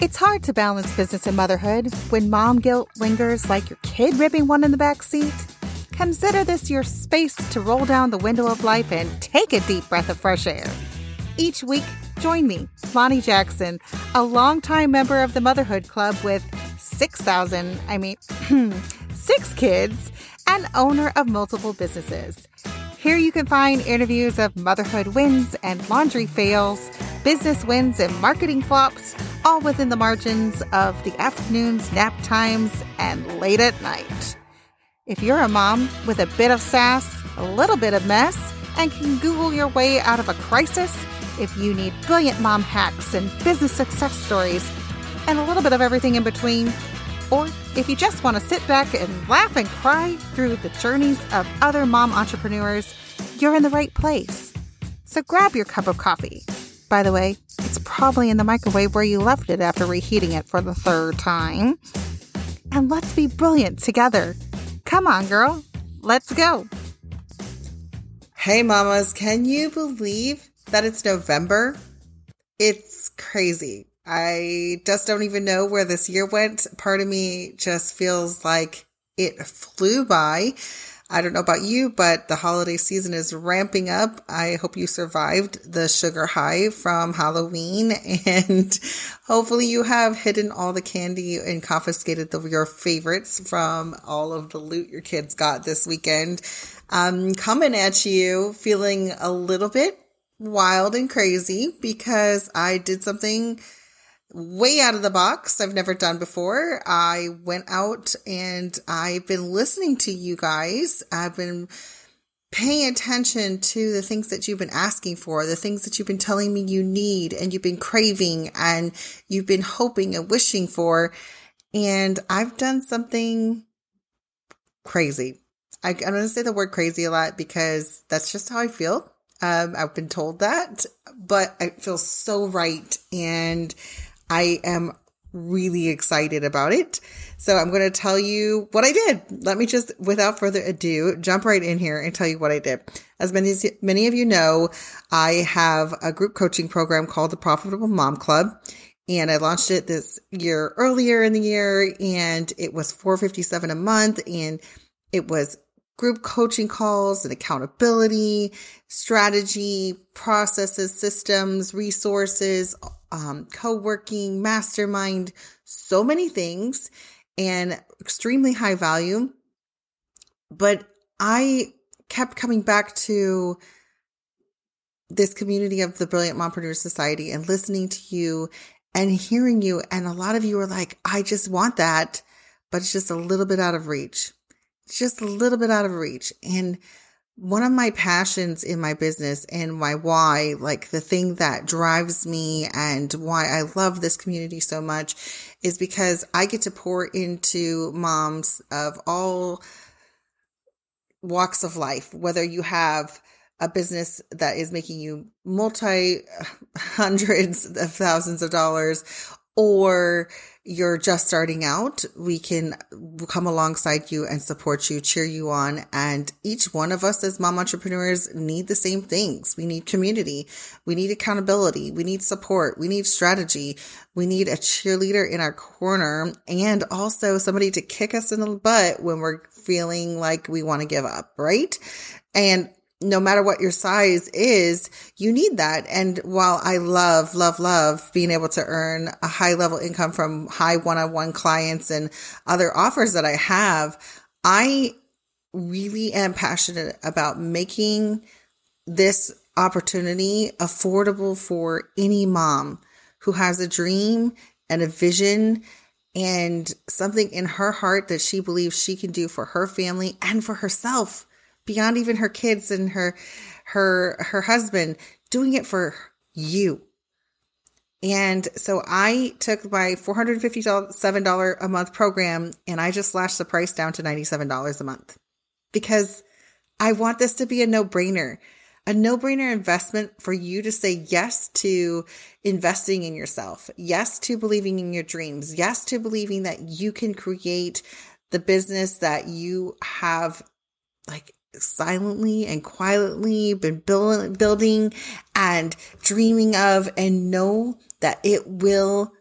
It's hard to balance business and motherhood when mom guilt lingers like your kid ripping one in the back seat. Consider this your space to roll down the window of life and take a deep breath of fresh air. Each week, join me, Lonnie Jackson, a longtime member of the Motherhood Club with 6,000, I mean, six kids, and owner of multiple businesses. Here you can find interviews of motherhood wins and laundry fails, business wins and marketing flops, all within the margins of the afternoons, nap times, and late at night. If you're a mom with a bit of sass, a little bit of mess, and can Google your way out of a crisis, if you need brilliant mom hacks and business success stories, and a little bit of everything in between, or if you just want to sit back and laugh and cry through the journeys of other mom entrepreneurs, you're in the right place. So grab your cup of coffee. By the way, it's probably in the microwave where you left it after reheating it for the third time. And let's be brilliant together. Come on, girl. Let's go. Hey, mamas, can you believe that it's November? It's crazy. I just don't even know where this year went. Part of me just feels like it flew by. I don't know about you, but the holiday season is ramping up. I hope you survived the sugar high from Halloween and hopefully you have hidden all the candy and confiscated the, your favorites from all of the loot your kids got this weekend. I'm coming at you feeling a little bit wild and crazy because I did something way out of the box I've never done before. I went out and I've been listening to you guys. I've been paying attention to the things that you've been asking for, the things that you've been telling me you need and you've been craving and you've been hoping and wishing for. And I've done something crazy. I, am going to say the word crazy a lot because that's just how I feel. Um, I've been told that, but it feels so right. And I am really excited about it. So I'm going to tell you what I did. Let me just, without further ado, jump right in here and tell you what I did. As many, many of you know, I have a group coaching program called the Profitable Mom Club. And I launched it this year earlier in the year and it was 457 a month and it was group coaching calls and accountability, strategy, processes, systems, resources, um, co working, mastermind, so many things, and extremely high value. But I kept coming back to this community of the Brilliant Mompreneur Society and listening to you and hearing you. And a lot of you are like, I just want that, but it's just a little bit out of reach. It's just a little bit out of reach. And one of my passions in my business and my why, like the thing that drives me and why I love this community so much is because I get to pour into moms of all walks of life, whether you have a business that is making you multi hundreds of thousands of dollars or you're just starting out, we can come alongside you and support you, cheer you on. And each one of us as mom entrepreneurs need the same things. We need community. We need accountability. We need support. We need strategy. We need a cheerleader in our corner and also somebody to kick us in the butt when we're feeling like we want to give up, right? And no matter what your size is, you need that. And while I love, love, love being able to earn a high level income from high one on one clients and other offers that I have, I really am passionate about making this opportunity affordable for any mom who has a dream and a vision and something in her heart that she believes she can do for her family and for herself beyond even her kids and her her her husband doing it for you and so I took my $457 a month program and I just slashed the price down to $97 a month because I want this to be a no brainer, a no brainer investment for you to say yes to investing in yourself. Yes to believing in your dreams. Yes to believing that you can create the business that you have like silently and quietly been build, building and dreaming of and know that it will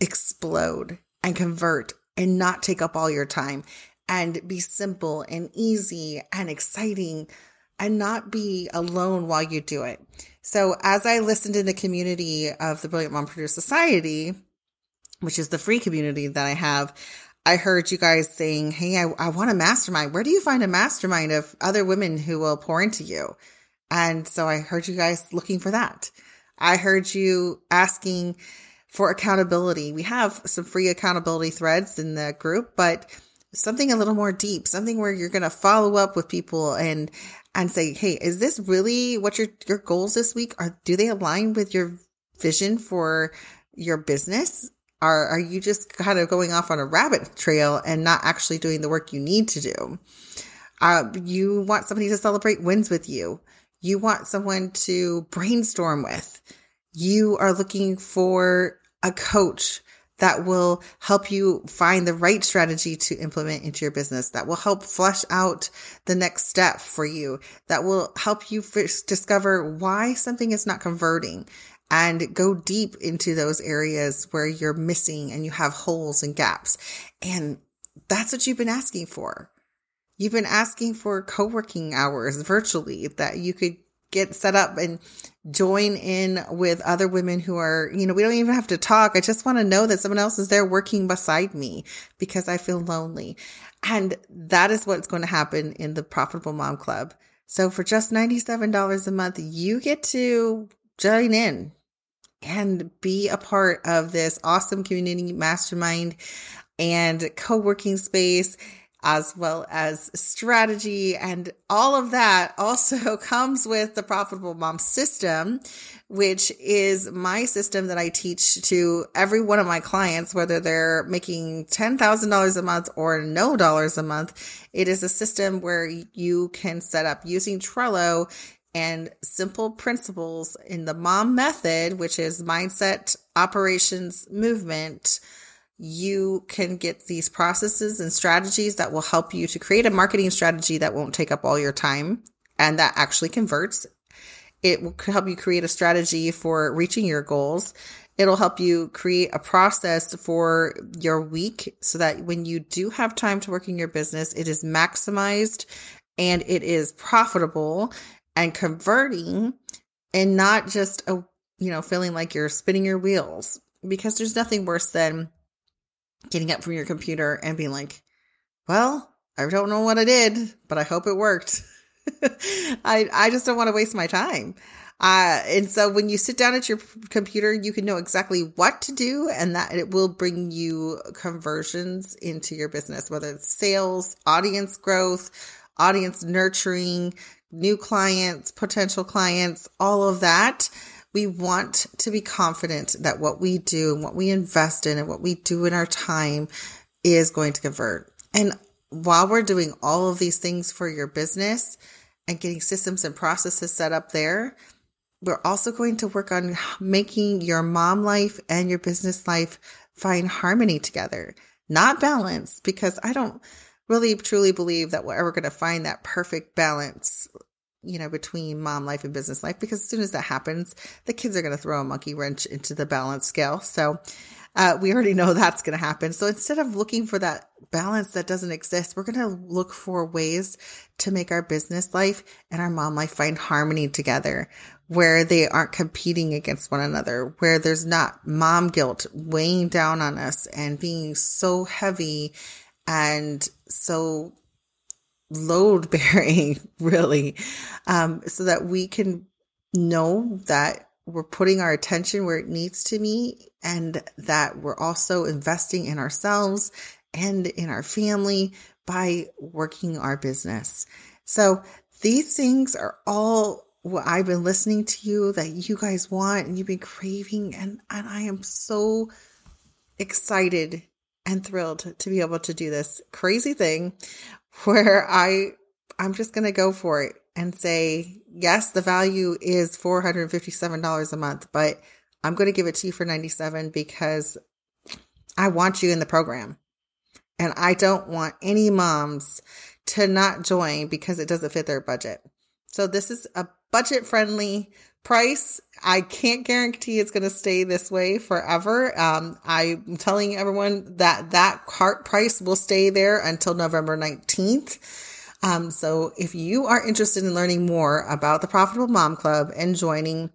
explode and convert and not take up all your time and be simple and easy and exciting and not be alone while you do it. So as I listened in the community of the Brilliant Mompreneur Society, which is the free community that I have, I heard you guys saying, Hey, I, I want a mastermind. Where do you find a mastermind of other women who will pour into you? And so I heard you guys looking for that. I heard you asking for accountability. We have some free accountability threads in the group, but something a little more deep, something where you're going to follow up with people and and say, "Hey, is this really what your your goals this week are do they align with your vision for your business? Are are you just kind of going off on a rabbit trail and not actually doing the work you need to do? Uh, you want somebody to celebrate wins with you. You want someone to brainstorm with. You are looking for a coach that will help you find the right strategy to implement into your business, that will help flesh out the next step for you, that will help you discover why something is not converting and go deep into those areas where you're missing and you have holes and gaps. And that's what you've been asking for. You've been asking for co-working hours virtually that you could get set up and join in with other women who are, you know, we don't even have to talk. I just want to know that someone else is there working beside me because I feel lonely. And that is what's going to happen in the Profitable Mom Club. So for just $97 a month, you get to join in and be a part of this awesome community mastermind and co-working space as well as strategy and all of that also comes with the profitable mom system which is my system that I teach to every one of my clients whether they're making $10,000 a month or no dollars a month. It is a system where you can set up using Trello and simple principles in the mom method which is mindset operations movement you can get these processes and strategies that will help you to create a marketing strategy that won't take up all your time and that actually converts. It will help you create a strategy for reaching your goals. It'll help you create a process for your week so that when you do have time to work in your business, it is maximized and it is profitable and converting and not just a, you know, feeling like you're spinning your wheels because there's nothing worse than getting up from your computer and being like, well, I don't know what I did, but I hope it worked. I, I just don't want to waste my time. Uh, and so when you sit down at your computer, you can know exactly what to do and that it will bring you conversions into your business, whether it's sales, audience growth, audience nurturing, new clients, potential clients, all of that we want to be confident that what we do and what we invest in and what we do in our time is going to convert. And while we're doing all of these things for your business and getting systems and processes set up there, we're also going to work on making your mom life and your business life find harmony together, not balance, because I don't really truly believe that we're ever going to find that perfect balance you know, between mom life and business life, because as soon as that happens, the kids are going to throw a monkey wrench into the balance scale. So, uh, we already know that's going to happen. So instead of looking for that balance that doesn't exist, we're going to look for ways to make our business life and our mom life find harmony together where they aren't competing against one another, where there's not mom guilt weighing down on us and being so heavy and so load bearing, really, um, so that we can know that we're putting our attention where it needs to be and that we're also investing in ourselves and in our family by working our business. So these things are all what I've been listening to you that you guys want and you've been craving. And, and I am so excited and thrilled to be able to do this crazy thing where I I'm just going to go for it and say, yes, the value is $457 a month, but I'm going to give it to you for 97 because I want you in the program. And I don't want any moms to not join because it doesn't fit their budget. So this is a budget friendly price. I can't guarantee it's going to stay this way forever. Um, I'm telling everyone that that cart price will stay there until November 19th. Um, so if you are interested in learning more about the Profitable Mom Club and joining,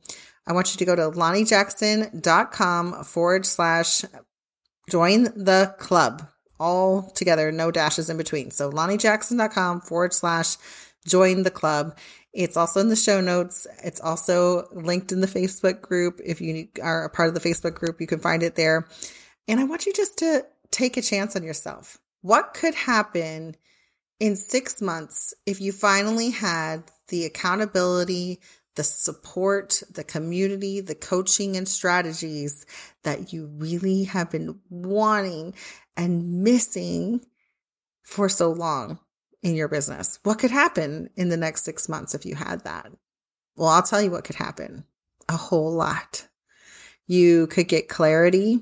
I want you to go to lonniejackson.com forward slash join the club all together, no dashes in between. So lonniejackson.com forward slash join the club. It's also in the show notes. It's also linked in the Facebook group. If you are a part of the Facebook group, you can find it there. And I want you just to take a chance on yourself. What could happen in six months if you finally had the accountability, the support, the community, the coaching and strategies that you really have been wanting and missing for so long in your business? What could happen in the next six months if you had that? Well, I'll tell you what could happen a whole lot. You could get clarity.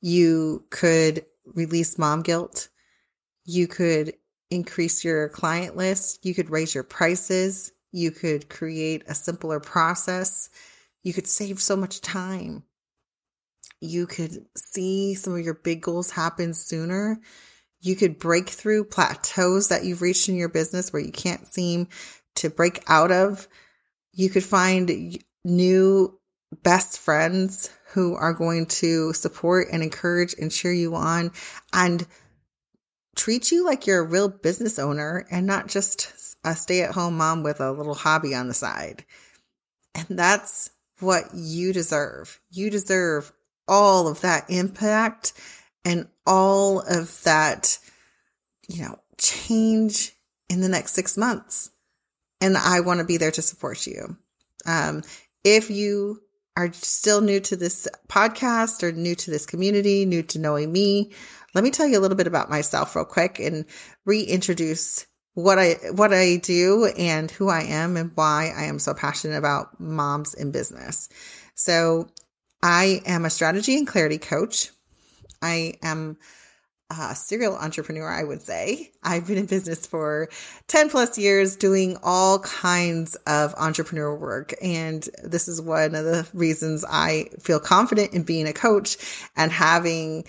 You could release mom guilt. You could increase your client list. You could raise your prices. You could create a simpler process. You could save so much time. You could see some of your big goals happen sooner. You could break through plateaus that you've reached in your business where you can't seem to break out of. You could find new best friends who are going to support and encourage and cheer you on and treat you like you're a real business owner and not just a stay at home mom with a little hobby on the side. And that's what you deserve. You deserve all of that impact and all of that, you know, change in the next six months. And I want to be there to support you. Um, if you are still new to this podcast or new to this community, new to knowing me, let me tell you a little bit about myself real quick and reintroduce what I what I do and who I am and why I am so passionate about moms in business. So, I am a strategy and clarity coach. I am a serial entrepreneur, I would say. I've been in business for 10 plus years doing all kinds of entrepreneur work. And this is one of the reasons I feel confident in being a coach and having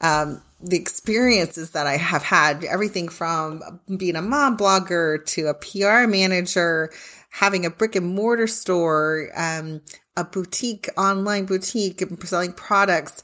um, the experiences that I have had everything from being a mom blogger to a PR manager, having a brick and mortar store, um, a boutique, online boutique, selling products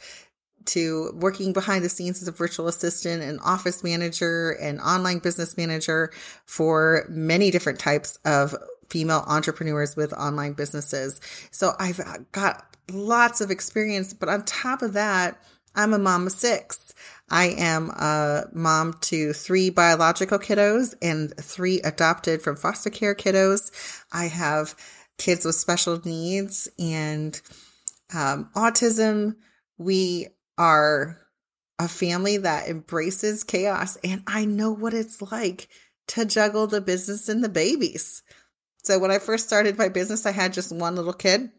to working behind the scenes as a virtual assistant and office manager and online business manager for many different types of female entrepreneurs with online businesses. So I've got lots of experience, but on top of that, I'm a mom of six. I am a mom to three biological kiddos and three adopted from foster care kiddos. I have kids with special needs and um, autism. We are a family that embraces chaos, and I know what it's like to juggle the business and the babies. So, when I first started my business, I had just one little kid,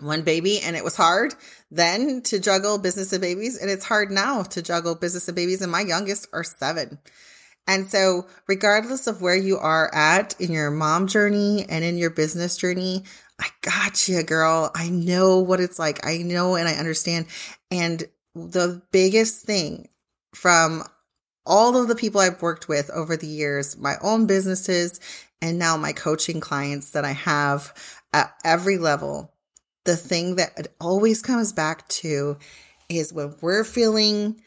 one baby, and it was hard then to juggle business and babies. And it's hard now to juggle business and babies. And my youngest are seven. And so, regardless of where you are at in your mom journey and in your business journey, I got you, girl. I know what it's like. I know and I understand. And the biggest thing from all of the people I've worked with over the years, my own businesses, and now my coaching clients that I have at every level, the thing that it always comes back to is when we're feeling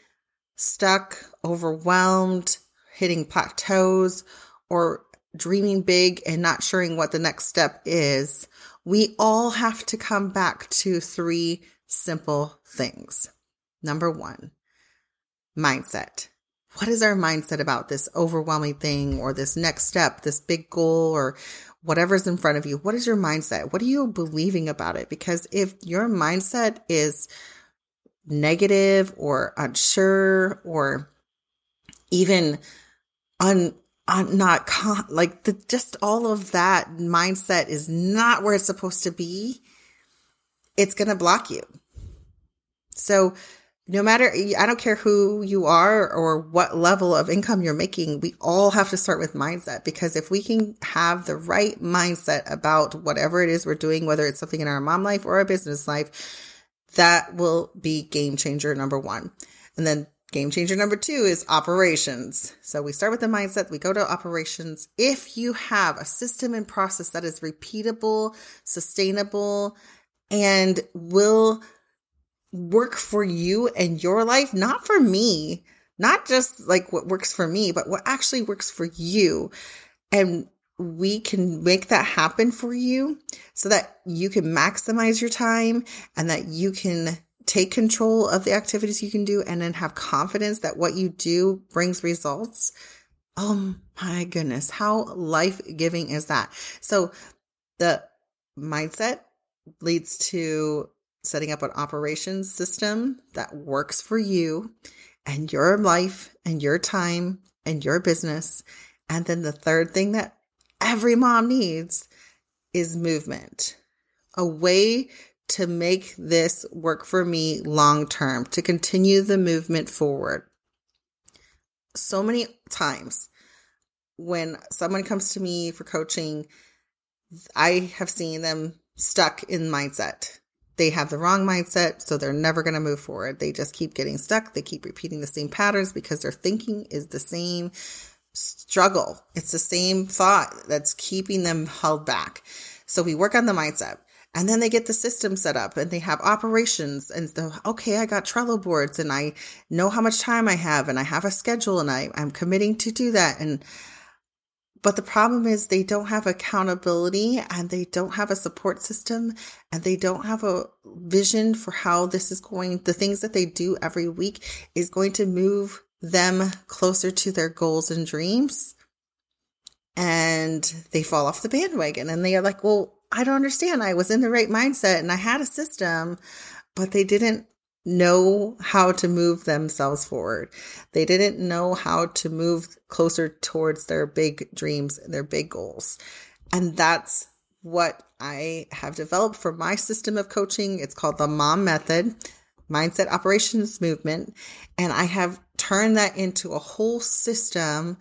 stuck, overwhelmed, hitting plateaus, or dreaming big and not sure what the next step is, we all have to come back to three simple things. Number one, mindset. What is our mindset about this overwhelming thing or this next step, this big goal or whatever's in front of you? What is your mindset? What are you believing about it? Because if your mindset is negative or unsure or even un, un not con- like the, just all of that mindset is not where it's supposed to be, it's going to block you. So no matter, I don't care who you are or what level of income you're making, we all have to start with mindset because if we can have the right mindset about whatever it is we're doing, whether it's something in our mom life or our business life, that will be game changer number one. And then game changer number two is operations. So we start with the mindset, we go to operations. If you have a system and process that is repeatable, sustainable, and will work for you and your life, not for me, not just like what works for me, but what actually works for you. And we can make that happen for you so that you can maximize your time and that you can take control of the activities you can do and then have confidence that what you do brings results. Oh my goodness, how life giving is that? So the mindset leads to setting up an operations system that works for you and your life and your time and your business. And then the third thing that every mom needs is movement, a way to make this work for me long term, to continue the movement forward. So many times when someone comes to me for coaching, I have seen them stuck in mindset they have the wrong mindset, so they're never going to move forward. They just keep getting stuck. They keep repeating the same patterns because their thinking is the same struggle. It's the same thought that's keeping them held back. So we work on the mindset. And then they get the system set up and they have operations and so, okay, I got Trello boards and I know how much time I have and I have a schedule and I, I'm committing to do that. And but the problem is they don't have accountability and they don't have a support system and they don't have a vision for how this is going, the things that they do every week is going to move them closer to their goals and dreams. And they fall off the bandwagon and they are like, well, I don't understand. I was in the right mindset and I had a system, but they didn't know how to move themselves forward. They didn't know how to move closer towards their big dreams, their big goals. And that's what I have developed for my system of coaching. It's called the MOM method, mindset operations movement. And I have turned that into a whole system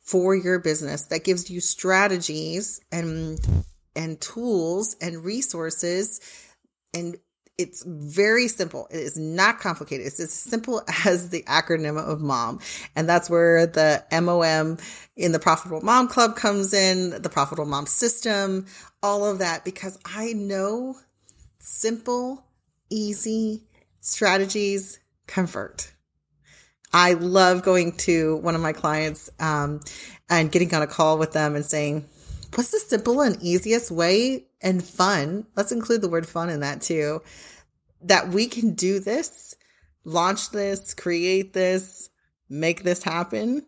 for your business that gives you strategies and and tools and resources and it's very simple. It is not complicated. It's as simple as the acronym of MOM. And that's where the MOM in the Profitable Mom Club comes in, the Profitable Mom System, all of that, because I know simple, easy strategies convert. I love going to one of my clients um, and getting on a call with them and saying, What's the simple and easiest way and fun? Let's include the word fun in that too that we can do this, launch this, create this, make this happen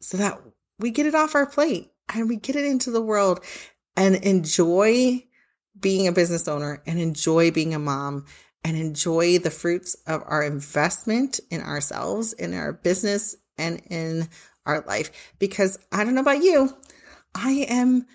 so that we get it off our plate and we get it into the world and enjoy being a business owner and enjoy being a mom and enjoy the fruits of our investment in ourselves, in our business, and in our life. Because I don't know about you, I am,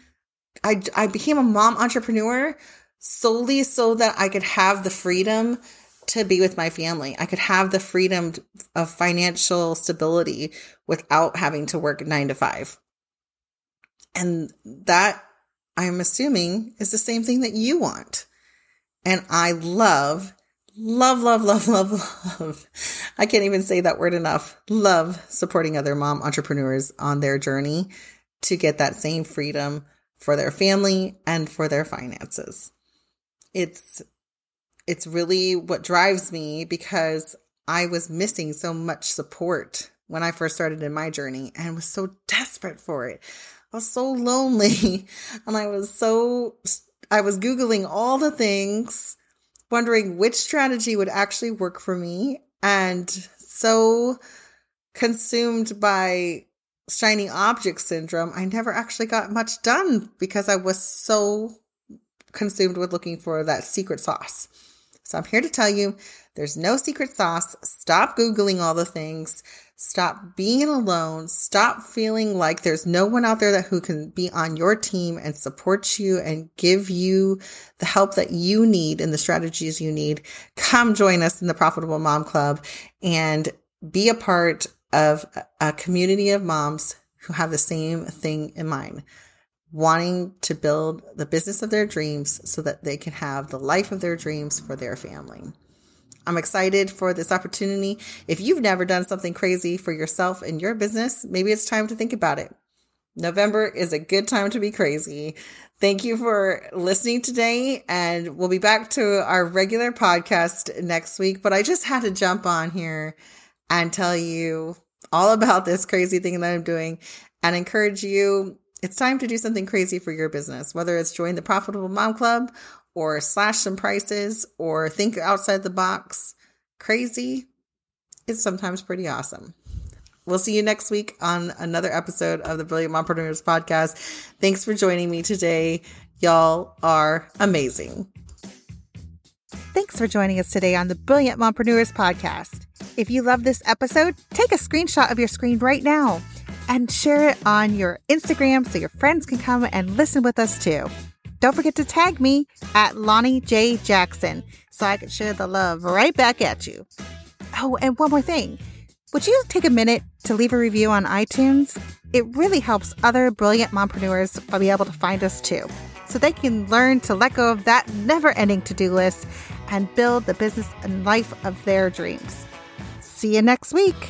I, I became a mom entrepreneur solely so that I could have the freedom to be with my family. I could have the freedom of financial stability without having to work nine to five. And that I'm assuming is the same thing that you want. And I love, love, love, love, love, love. I can't even say that word enough. Love supporting other mom entrepreneurs on their journey to get that same freedom for their family and for their finances it's it's really what drives me because I was missing so much support when I first started in my journey and was so desperate for it. I was so lonely and I was so I was googling all the things wondering which strategy would actually work for me and so consumed by shiny object syndrome I never actually got much done because I was so consumed with looking for that secret sauce. So I'm here to tell you there's no secret sauce. Stop Googling all the things. Stop being alone. Stop feeling like there's no one out there that who can be on your team and support you and give you the help that you need and the strategies you need. Come join us in the Profitable Mom Club and be a part of a community of moms who have the same thing in mind wanting to build the business of their dreams so that they can have the life of their dreams for their family. I'm excited for this opportunity. If you've never done something crazy for yourself and your business, maybe it's time to think about it. November is a good time to be crazy. Thank you for listening today, and we'll be back to our regular podcast next week. But I just had to jump on here and tell you all about this crazy thing that I'm doing and encourage you. It's time to do something crazy for your business, whether it's join the Profitable Mom Club or slash some prices or think outside the box crazy is sometimes pretty awesome. We'll see you next week on another episode of the Brilliant Mompreneurs podcast. Thanks for joining me today. Y'all are amazing. Thanks for joining us today on the Brilliant Mompreneurs podcast. If you love this episode, take a screenshot of your screen right now and share it on your Instagram so your friends can come and listen with us too. Don't forget to tag me at Lonnie J. Jackson so I can share the love right back at you. Oh, and one more thing. Would you take a minute to leave a review on iTunes? It really helps other brilliant mompreneurs be able to find us too, so they can learn to let go of that never ending to do list and build the business and life of their dreams. See you next week.